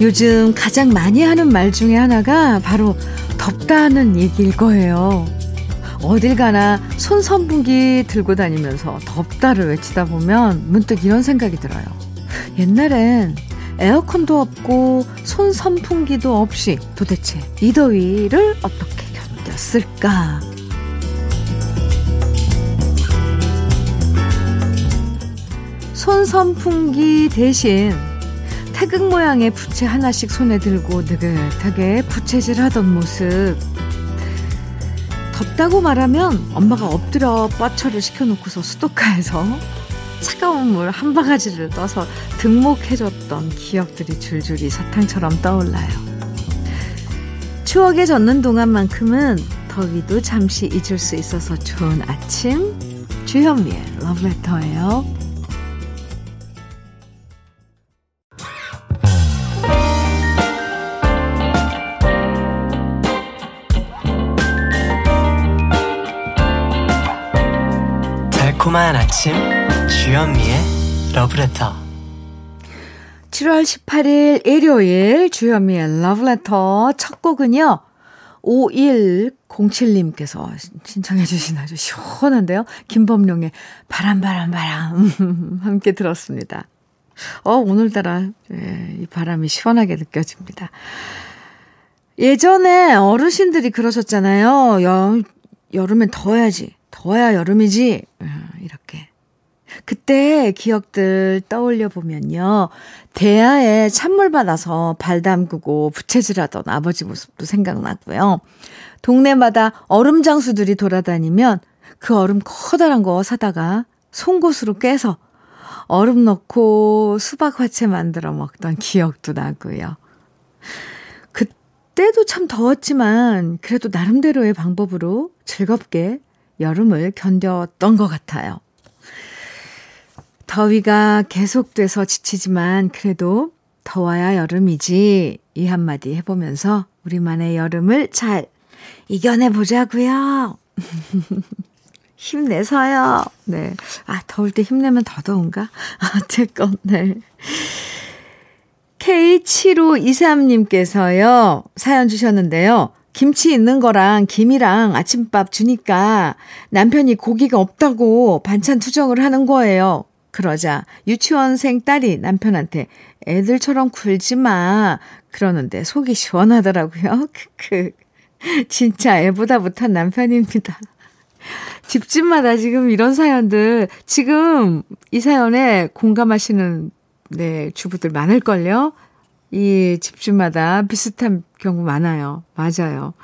요즘 가장 많이 하는 말 중에 하나가 바로 덥다는 얘기일 거예요. 어딜 가나 손 선풍기 들고 다니면서 덥다를 외치다 보면 문득 이런 생각이 들어요. 옛날엔 에어컨도 없고 손 선풍기도 없이 도대체 이 더위를 어떻게 견뎠을까? 손 선풍기 대신 태극 모양의 부채 하나씩 손에 들고 느긋하게 부채질 하던 모습. 덥다고 말하면 엄마가 엎드려 뻗쳐를 시켜놓고서 수도가에서 차가운 물 한 바가지를 떠서 등목해줬던 기억들이 줄줄이 사탕처럼 떠올라요. 추억에 젖는 동안만큼은 더위도 잠시 잊을 수 있어서 좋은 아침 주현미의 러브레터예요. 달콤한 아침 주현미의 러브레터 7월 18일 일요일 주현미의 러브레터 첫 곡은요. 5107님께서 신청해 주신 아주 시원한데요. 김범룡의 바람 바람 바람 함께 들었습니다. 어 오늘따라 예, 이 바람이 시원하게 느껴집니다. 예전에 어르신들이 그러셨잖아요. 여, 여름엔 더워야지. 더워야 여름이지. 어, 이렇게. 그때 기억들 떠올려 보면요. 대야에 찬물 받아서 발 담그고 부채질하던 아버지 모습도 생각나고요. 동네마다 얼음 장수들이 돌아다니면 그 얼음 커다란 거 사다가 송곳으로 깨서 얼음 넣고 수박 화채 만들어 먹던 기억도 나고요. 그때도 참 더웠지만 그래도 나름대로의 방법으로 즐겁게 여름을 견뎠던 것 같아요. 더위가 계속돼서 지치지만 그래도 더워야 여름이지 이 한마디 해보면서 우리만의 여름을 잘 이겨내 보자고요. 힘내서요. 네. 아, 더울 때 힘내면 더 더운가? 어쨌건, 네. K7523님께서요, 사연 주셨는데요. 김치 있는 거랑 김이랑 아침밥 주니까 남편이 고기가 없다고 반찬 투정을 하는 거예요. 그러자 유치원생 딸이 남편한테 애들처럼 굴지 마. 그러는데 속이 시원하더라고요. 크크. 진짜 애보다 못한 남편입니다. 집집마다 지금 이런 사연들, 지금 이 사연에 공감하시는, 네, 주부들 많을걸요? 이 집주마다 비슷한 경우 많아요. 맞아요.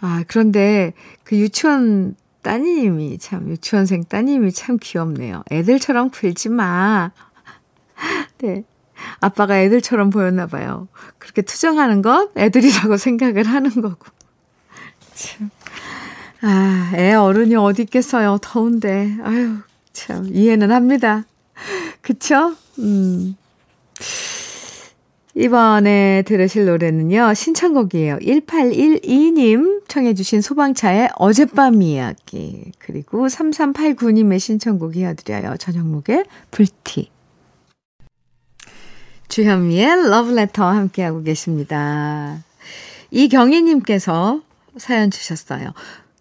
아, 그런데 그 유치원 따님이 참, 유치원생 따님이 참 귀엽네요. 애들처럼 굴지 마. 네. 아빠가 애들처럼 보였나 봐요. 그렇게 투정하는 건 애들이라고 생각을 하는 거고. 참. 아, 애 어른이 어디 있겠어요. 더운데. 아유, 참, 이해는 합니다. 그쵸? 음. 이번에 들으실 노래는요, 신청곡이에요. 1812님 청해주신 소방차의 어젯밤 이야기. 그리고 3389님의 신청곡 이어드려요. 저녁목의 불티. 주현미의 러브레터 함께하고 계십니다. 이경희님께서 사연 주셨어요.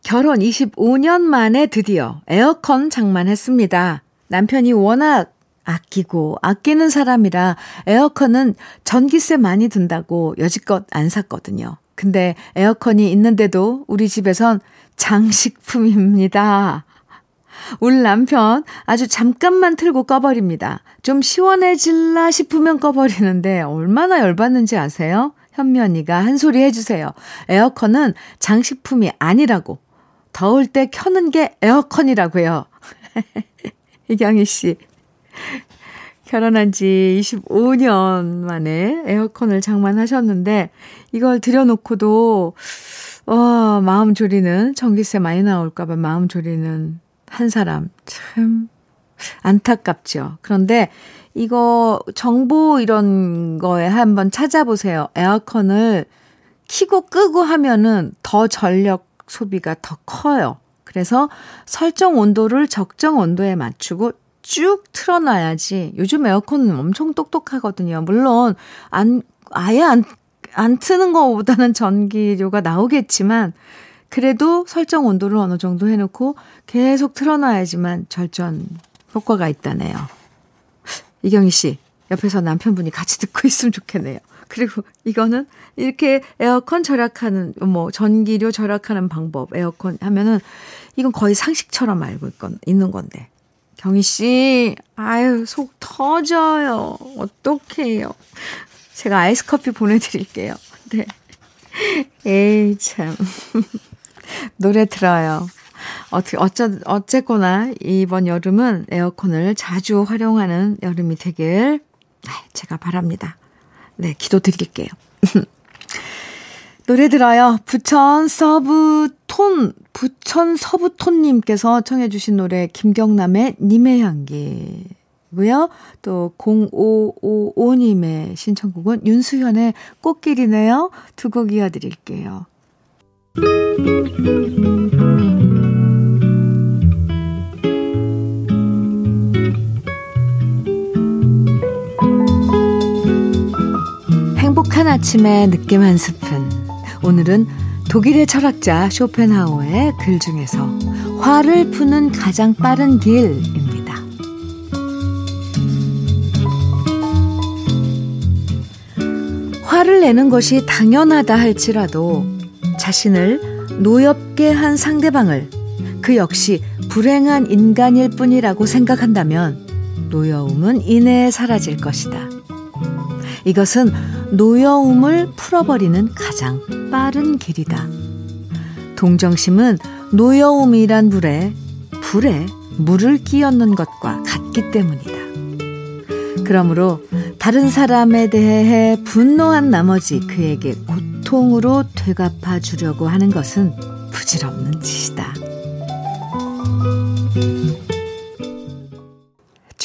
결혼 25년 만에 드디어 에어컨 장만했습니다. 남편이 워낙 아끼고 아끼는 사람이라 에어컨은 전기세 많이 든다고 여지껏 안 샀거든요. 근데 에어컨이 있는데도 우리 집에선 장식품입니다. 우리 남편 아주 잠깐만 틀고 꺼버립니다. 좀 시원해질라 싶으면 꺼버리는데 얼마나 열받는지 아세요? 현미 언니가 한 소리 해주세요. 에어컨은 장식품이 아니라고. 더울 때 켜는 게 에어컨이라고요. 이경희 씨. 결혼한 지 25년 만에 에어컨을 장만하셨는데 이걸 들여놓고도 어, 마음 졸이는 전기세 많이 나올까 봐 마음 졸이는 한 사람 참 안타깝죠. 그런데 이거 정보 이런 거에 한번 찾아보세요. 에어컨을 키고 끄고 하면은 더 전력 소비가 더 커요. 그래서 설정 온도를 적정 온도에 맞추고 쭉 틀어놔야지. 요즘 에어컨은 엄청 똑똑하거든요. 물론, 안, 아예 안, 안 트는 것보다는 전기료가 나오겠지만, 그래도 설정 온도를 어느 정도 해놓고 계속 틀어놔야지만 절전 효과가 있다네요. 이경희 씨, 옆에서 남편분이 같이 듣고 있으면 좋겠네요. 그리고 이거는 이렇게 에어컨 절약하는, 뭐, 전기료 절약하는 방법, 에어컨 하면은 이건 거의 상식처럼 알고 있건, 있는 건데. 경희 씨, 아유, 속 터져요. 어떡해요. 제가 아이스 커피 보내드릴게요. 네. 에이, 참. 노래 들어요. 어떻게, 어쩌, 어쨌거나 이번 여름은 에어컨을 자주 활용하는 여름이 되길 제가 바랍니다. 네, 기도 드릴게요. 노래 들어요. 부천 서브 톤, 부천 서브톤님께서 청해주신 노래 김경남의 님의 향기. 고요. 또 0555님의 신청곡은 윤수현의 꽃길이네요. 두 곡 이어드릴게요. 행복한 아침의 느낌 한 스푼. 오늘은 독일의 철학자 쇼펜하우의 글 중에서 화를 푸는 가장 빠른 길입니다. 화를 내는 것이 당연하다 할지라도 자신을 노엽게 한 상대방을 그 역시 불행한 인간일 뿐이라고 생각한다면 노여움은 이내에 사라질 것이다. 이것은 노여움을 풀어버리는 가장 빠른 길이다. 동정심은 노여움이란 물에, 불에 물을 끼얹는 것과 같기 때문이다. 그러므로 다른 사람에 대해 분노한 나머지 그에게 고통으로 되갚아 주려고 하는 것은 부질없는 짓이다.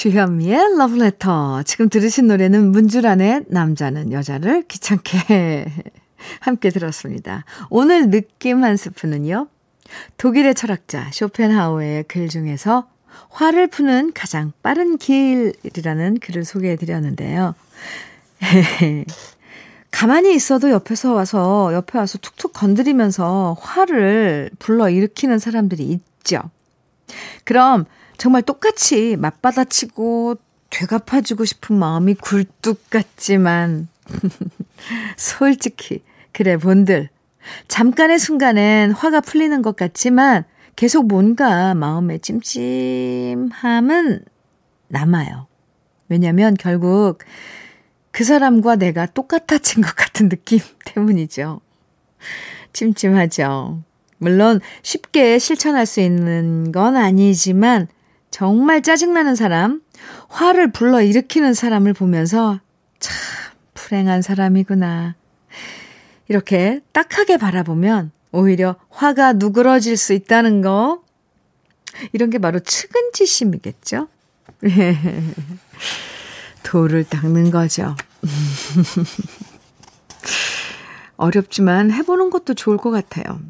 주현미의 러브레터. 지금 들으신 노래는 문주란의 남자는 여자를 귀찮게 함께 들었습니다. 오늘 느낌 한 스푼은요. 독일의 철학자 쇼펜하우의 글 중에서 화를 푸는 가장 빠른 길이라는 글을 소개해 드렸는데요. 가만히 있어도 옆에서 와서, 옆에 와서 툭툭 건드리면서 화를 불러 일으키는 사람들이 있죠. 그럼 정말 똑같이 맞받아치고 되갚아주고 싶은 마음이 굴뚝 같지만, 솔직히, 그래, 본들. 잠깐의 순간엔 화가 풀리는 것 같지만, 계속 뭔가 마음에 찜찜함은 남아요. 왜냐면 결국 그 사람과 내가 똑같아진 것 같은 느낌 때문이죠. 찜찜하죠. 물론 쉽게 실천할 수 있는 건 아니지만 정말 짜증나는 사람, 화를 불러 일으키는 사람을 보면서 참 불행한 사람이구나. 이렇게 딱하게 바라보면 오히려 화가 누그러질 수 있다는 거. 이런 게 바로 측은지심이겠죠? 돌을 닦는 거죠. 어렵지만 해보는 것도 좋을 것 같아요.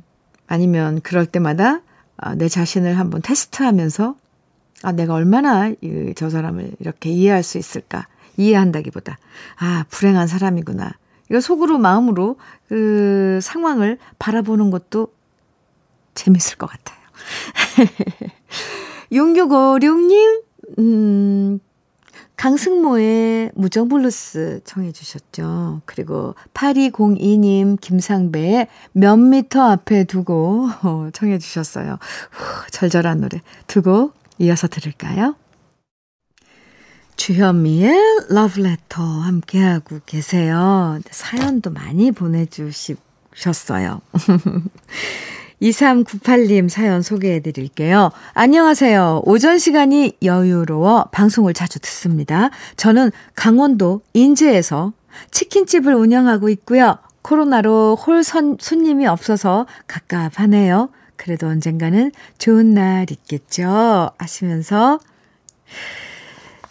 아니면 그럴 때마다 아, 내 자신을 한번 테스트하면서 아, 내가 얼마나 저 사람을 이렇게 이해할 수 있을까? 이해한다기보다, 아, 불행한 사람이구나. 이거 속으로, 마음으로 그 상황을 바라보는 것도 재밌을 것 같아요. 6656님, 음, 강승모의 무정블루스 청해 주셨죠. 그리고 8202님 김상배의 몇 미터 앞에 두고 청해 주셨어요. 후, 절절한 노래 두고 이어서 들을까요? 주현미의 러브레터 함께하고 계세요. 사연도 많이 보내주셨어요. 2398님 사연 소개해 드릴게요. 안녕하세요. 오전 시간이 여유로워 방송을 자주 듣습니다. 저는 강원도 인제에서 치킨집을 운영하고 있고요. 코로나로 홀 선, 손님이 없어서 갑갑하네요. 그래도 언젠가는 좋은 날 있겠죠. 하시면서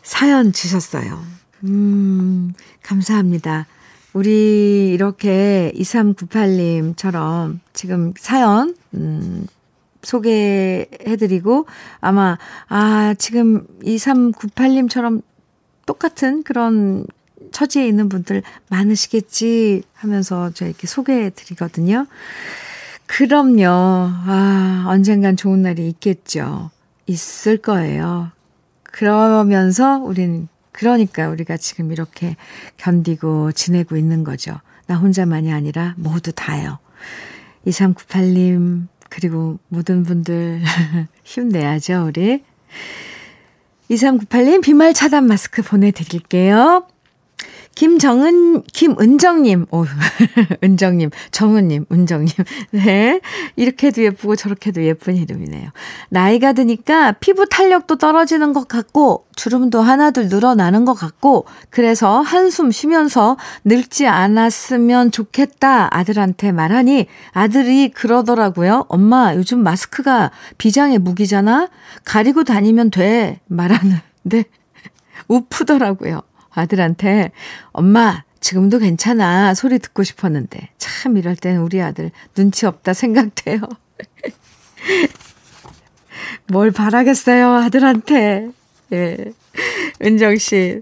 사연 주셨어요. 음, 감사합니다. 우리 이렇게 2398님처럼 지금 사연, 음, 소개해드리고 아마, 아, 지금 2398님처럼 똑같은 그런 처지에 있는 분들 많으시겠지 하면서 이렇게 소개해드리거든요. 그럼요. 아, 언젠간 좋은 날이 있겠죠. 있을 거예요. 그러면서 우리는, 그러니까 우리가 지금 이렇게 견디고 지내고 있는 거죠. 나 혼자만이 아니라 모두 다요. 2398님, 그리고 모든 분들 힘내야죠, 우리. 2398님 비말 차단 마스크 보내드릴게요. 김정은, 김은정님, 오, 은정님, 정은님, 은정님. 네. 이렇게도 예쁘고 저렇게도 예쁜 이름이네요. 나이가 드니까 피부 탄력도 떨어지는 것 같고, 주름도 하나둘 늘어나는 것 같고, 그래서 한숨 쉬면서 늙지 않았으면 좋겠다 아들한테 말하니, 아들이 그러더라고요. 엄마, 요즘 마스크가 비장의 무기잖아? 가리고 다니면 돼. 말하는데, 우프더라고요. 아들한테 엄마 지금도 괜찮아 소리 듣고 싶었는데 참 이럴 땐 우리 아들 눈치 없다 생각돼요. 뭘 바라겠어요 아들한테. 예. 은정 씨.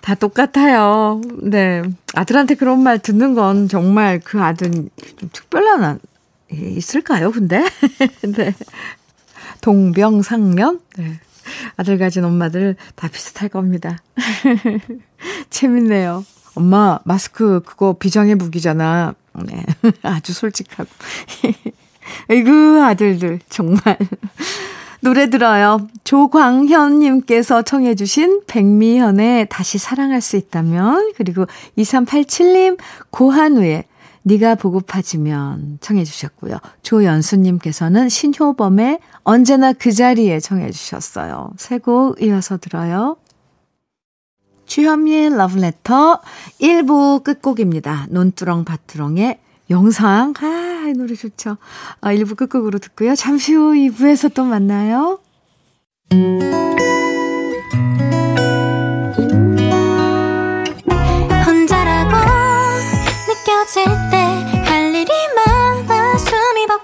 다 똑같아요. 네. 아들한테 그런 말 듣는 건 정말 그 아들 좀 특별한 있을까요, 근데? 네. 동병상련? 네. 아들 가진 엄마들 다 비슷할 겁니다. 재밌네요. 엄마, 마스크 그거 비장의 무기잖아. 네. 아주 솔직하고. 아이고, 아들들, 정말. 노래 들어요. 조광현님께서 청해주신 백미현의 다시 사랑할 수 있다면, 그리고 2387님 고한우의 네가 보고파지면 청해 주셨고요. 조연수님께서는 신효범의 언제나 그 자리에 청해 주셨어요. 세 곡 이어서 들어요. 주현미의 러브레터 1부 끝곡입니다. 논두렁 밭두렁의 영상. 아, 이 노래 좋죠. 아, 1부 끝곡으로 듣고요. 잠시 후 2부에서 또 만나요. 느껴질 일이 많아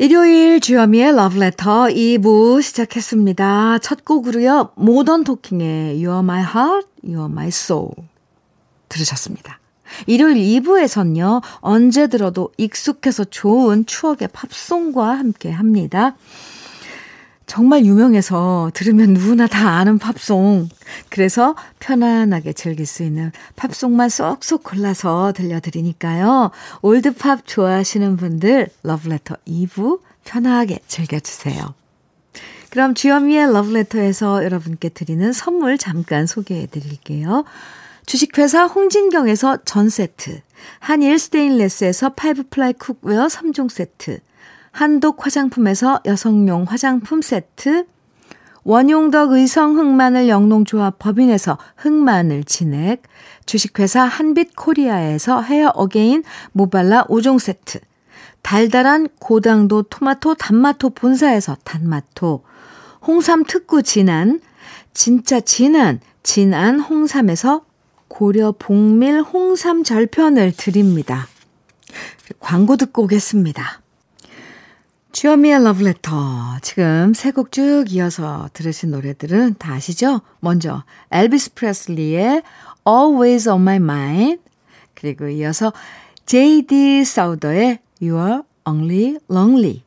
일요일 주현미의 러브레터 2부 시작했습니다. 첫 곡으로요. 모던 토킹의 You're My Heart, You're My Soul 들으셨습니다. 일요일 2부에선요. 언제 들어도 익숙해서 좋은 추억의 팝송과 함께 합니다. 정말 유명해서 들으면 누구나 다 아는 팝송. 그래서 편안하게 즐길 수 있는 팝송만 쏙쏙 골라서 들려드리니까요. old pop 좋아하시는 분들 러브레터 2부 편하게 즐겨주세요. 그럼 주현미의 러브레터에서 여러분께 드리는 선물 잠깐 소개해 드릴게요. 주식회사 홍진경에서 전 세트, 한일 스테인레스에서 five ply cookware 3종 세트, 한독 화장품에서 여성용 화장품 세트, 원용덕 의성 흑마늘 영농조합 법인에서 흑마늘 진액, 주식회사 한빛 코리아에서 Hair Again 모발라 5종 세트, 달달한 고당도 토마토 단마토 본사에서 단마토, 홍삼 특구 진한, 진짜 진한, 진한 홍삼에서 고려 복밀 홍삼 절편을 드립니다. 광고 듣고 오겠습니다. 주현미의 러브레터. 지금 세 곡 쭉 이어서 들으신 노래들은 다 아시죠? 먼저 엘비스 프레슬리의 Always on My Mind 그리고 이어서 J.D. 사우더의 You Are Only Lonely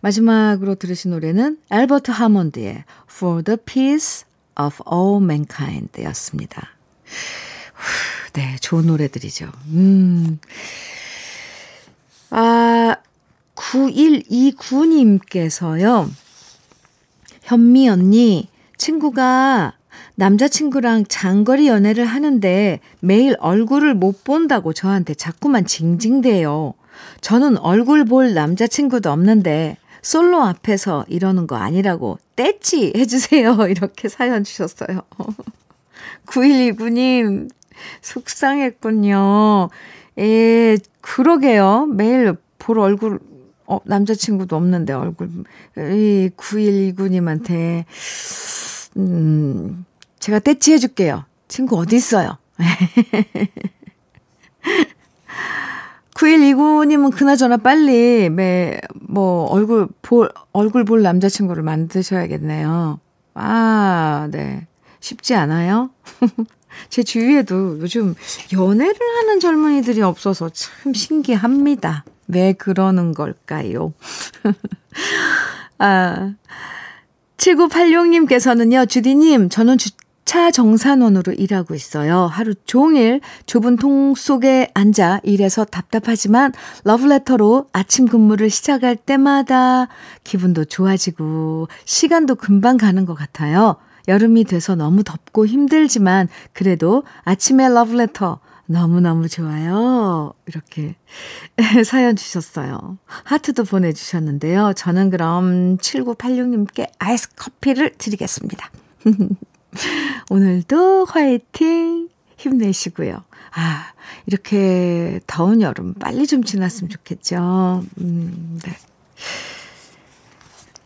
마지막으로 들으신 노래는 엘버트 하몬드의 For the Peace of All Mankind 였습니다. 네, 좋은 노래들이죠. 음. 아, 9129님께서요. 현미 언니, 친구가 남자친구랑 장거리 연애를 하는데 매일 얼굴을 못 본다고 저한테 자꾸만 징징대요. 저는 얼굴 볼 남자친구도 없는데 솔로 앞에서 이러는 거 아니라고 떼치 해주세요. 이렇게 사연 주셨어요. 9129님, 속상했군요. 예, 그러게요. 매일 볼 얼굴, 어, 남자친구도 없는데 얼굴, 이 9129님한테, 음, 제가 떼치 해 줄게요. 친구 어디 있어요? 9129님은 그나저나 빨리, 매, 뭐, 얼굴 볼, 얼굴 볼 남자친구를 만드셔야겠네요. 아, 네. 쉽지 않아요? 제 주위에도 요즘 연애를 하는 젊은이들이 없어서 참 신기합니다. 왜 그러는 걸까요? 아, 7986님께서는요, 주디님, 저는 주차 정산원으로 일하고 있어요. 하루 종일 좁은 통 속에 앉아 일해서 답답하지만 러브레터로 아침 근무를 시작할 때마다 기분도 좋아지고 시간도 금방 가는 것 같아요. 여름이 돼서 너무 덥고 힘들지만 그래도 아침에 러브레터 너무너무 좋아요. 이렇게 사연 주셨어요. 하트도 보내주셨는데요. 저는 그럼 7986님께 아이스 커피를 드리겠습니다. 오늘도 화이팅! 힘내시고요. 아, 이렇게 더운 여름 빨리 좀 지났으면 좋겠죠. 음, 네.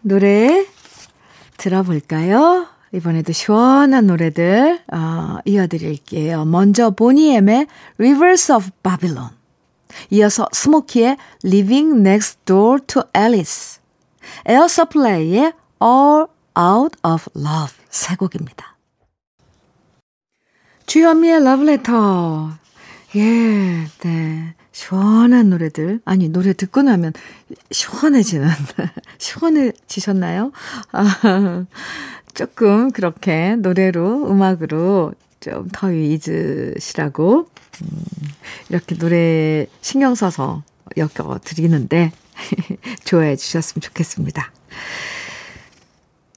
노래 들어볼까요? 이번에도 시원한 노래들 어, 이어드릴게요. 먼저 Boney M의 Rivers of Babylon 이어서 Smokie의 Living Next Door to Alice Air Supply의 All Out of Love 세 곡입니다. 주현미의 러브레터 예, 네. 시원한 노래들. 아니, 노래 듣고 나면 시원해지는, 시원해지셨나요? 아, 조금 그렇게 노래로, 음악으로 좀 더위 잊으시라고, 음, 이렇게 노래 신경 써서 엮어드리는데, 좋아해 주셨으면 좋겠습니다.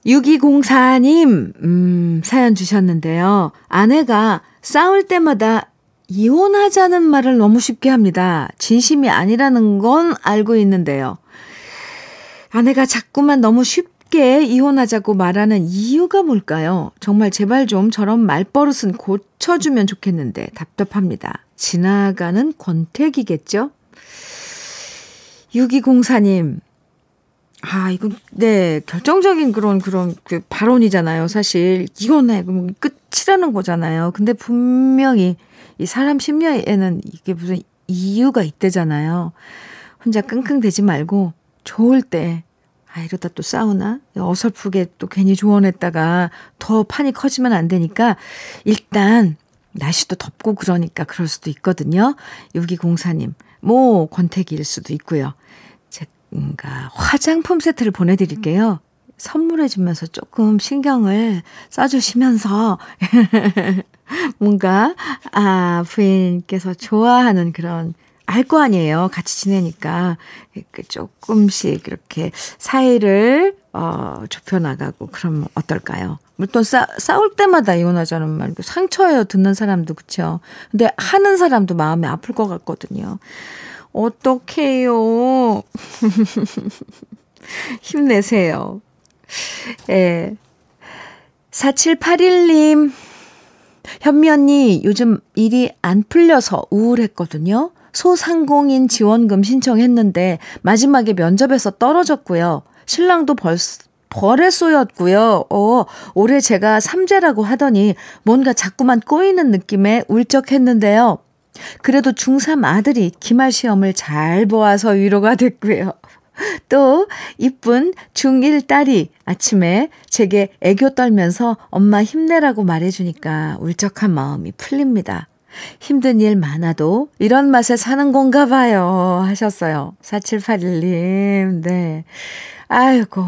6204님, 음, 사연 주셨는데요. 아내가 싸울 때마다 이혼하자는 말을 너무 쉽게 합니다. 진심이 아니라는 건 알고 있는데요. 아내가 자꾸만 너무 쉽게 이혼하자고 말하는 이유가 뭘까요? 정말 제발 좀 저런 말버릇은 고쳐주면 좋겠는데 답답합니다. 지나가는 권태기겠죠? 6204님, 아, 이건, 네, 결정적인 그런, 그런, 그 발언이잖아요. 사실, 이혼해. 그럼 끝이라는 거잖아요. 근데 분명히 이 사람 심리에는 이게 무슨 이유가 있대잖아요. 혼자 끙끙대지 말고 좋을 때, 아, 이러다 또 싸우나? 어설프게 또 괜히 조언했다가 더 판이 커지면 안 되니까 일단 날씨도 덥고 그러니까 그럴 수도 있거든요. 6204님, 뭐 권태기일 수도 있고요. 제가 화장품 세트를 보내드릴게요. 선물해주면서 조금 신경을 써주시면서 뭔가, 아, 부인께서 좋아하는 그런, 알 거 아니에요. 같이 지내니까. 조금씩 이렇게 사이를, 어, 좁혀나가고, 그럼 어떨까요? 물론 싸, 싸울 때마다 이혼하자는 말고 상처예요. 듣는 사람도, 그쵸? 근데 하는 사람도 마음이 아플 것 같거든요. 어떡해요. 힘내세요. 예. 4781님, 현미 언니, 요즘 일이 안 풀려서 우울했거든요. 소상공인 지원금 신청했는데 마지막에 면접에서 떨어졌고요. 신랑도 벌, 벌에 쏘였고요. 어, 올해 제가 삼재라고 하더니 뭔가 자꾸만 꼬이는 느낌에 울적했는데요. 그래도 중3 아들이 기말 시험을 잘 보아서 위로가 됐고요. 또 이쁜 중1 딸이 아침에 제게 애교 떨면서 엄마 힘내라고 말해주니까 울적한 마음이 풀립니다. 힘든 일 많아도 이런 맛에 사는 건가 봐요. 하셨어요. 4781님, 네. 아이고,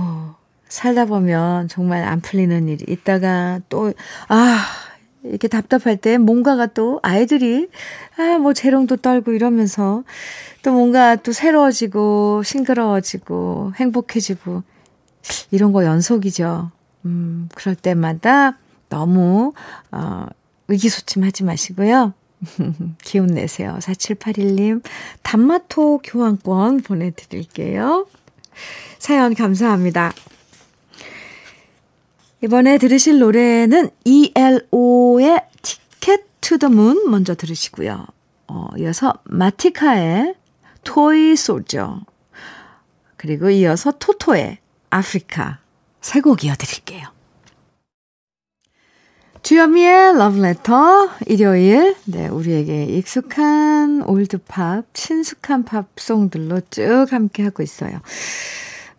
살다 보면 정말 안 풀리는 일이 있다가 또, 아, 이렇게 답답할 때 뭔가가 또 아이들이, 아, 뭐 재롱도 떨고 이러면서 또 뭔가 또 새로워지고 싱그러워지고 행복해지고 이런 거 연속이죠. 음, 그럴 때마다 너무, 어, 의기소침하지 마시고요. 기운 내세요. 4781님, 단마토 교환권 보내드릴게요. 사연 감사합니다. 이번에 들으실 노래는 ELO의 Ticket to the Moon 먼저 들으시고요. 어, 이어서 마티카의 토이 솔저 그리고 이어서 토토의 아프리카 세 곡 이어드릴게요. 주현미의 러브레터 일요일 네 우리에게 익숙한 올드팝 친숙한 팝송들로 쭉 함께 하고 있어요.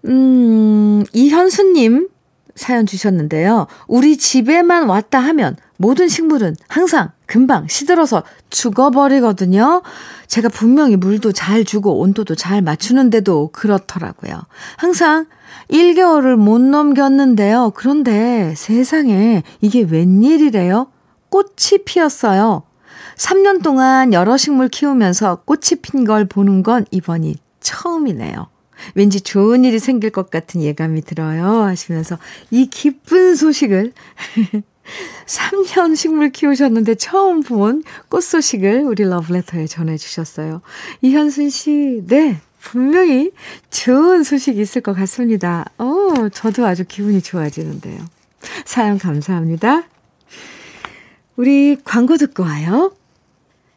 음 이현수님 사연 주셨는데요. 우리 집에만 왔다 하면 모든 식물은 항상 금방 시들어서 죽어버리거든요. 제가 분명히 물도 잘 주고 온도도 잘 맞추는데도 그렇더라고요. 항상 1개월을 못 넘겼는데요. 그런데 세상에 이게 웬일이래요? 꽃이 피었어요. 3년 동안 여러 식물 키우면서 꽃이 핀 걸 보는 건 이번이 처음이네요. 왠지 좋은 일이 생길 것 같은 예감이 들어요. 하시면서 이 기쁜 소식을 3년 식물 키우셨는데 처음 본 꽃 소식을 우리 러브레터에 전해주셨어요. 이현순 씨, 네. 분명히 좋은 소식이 있을 것 같습니다. 어, 저도 아주 기분이 좋아지는데요. 사연 감사합니다. 우리 광고 듣고 와요.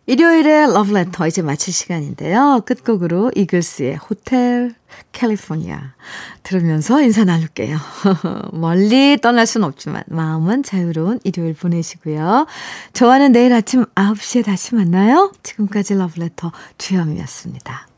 일요일에 러브레터 이제 마칠 시간인데요. 끝곡으로 이글스의 호텔 캘리포니아 들으면서 인사 나눌게요. 멀리 떠날 순 없지만 마음은 자유로운 일요일 보내시고요. 저와는 내일 아침 9시에 다시 만나요. 지금까지 러브레터 주현미였습니다.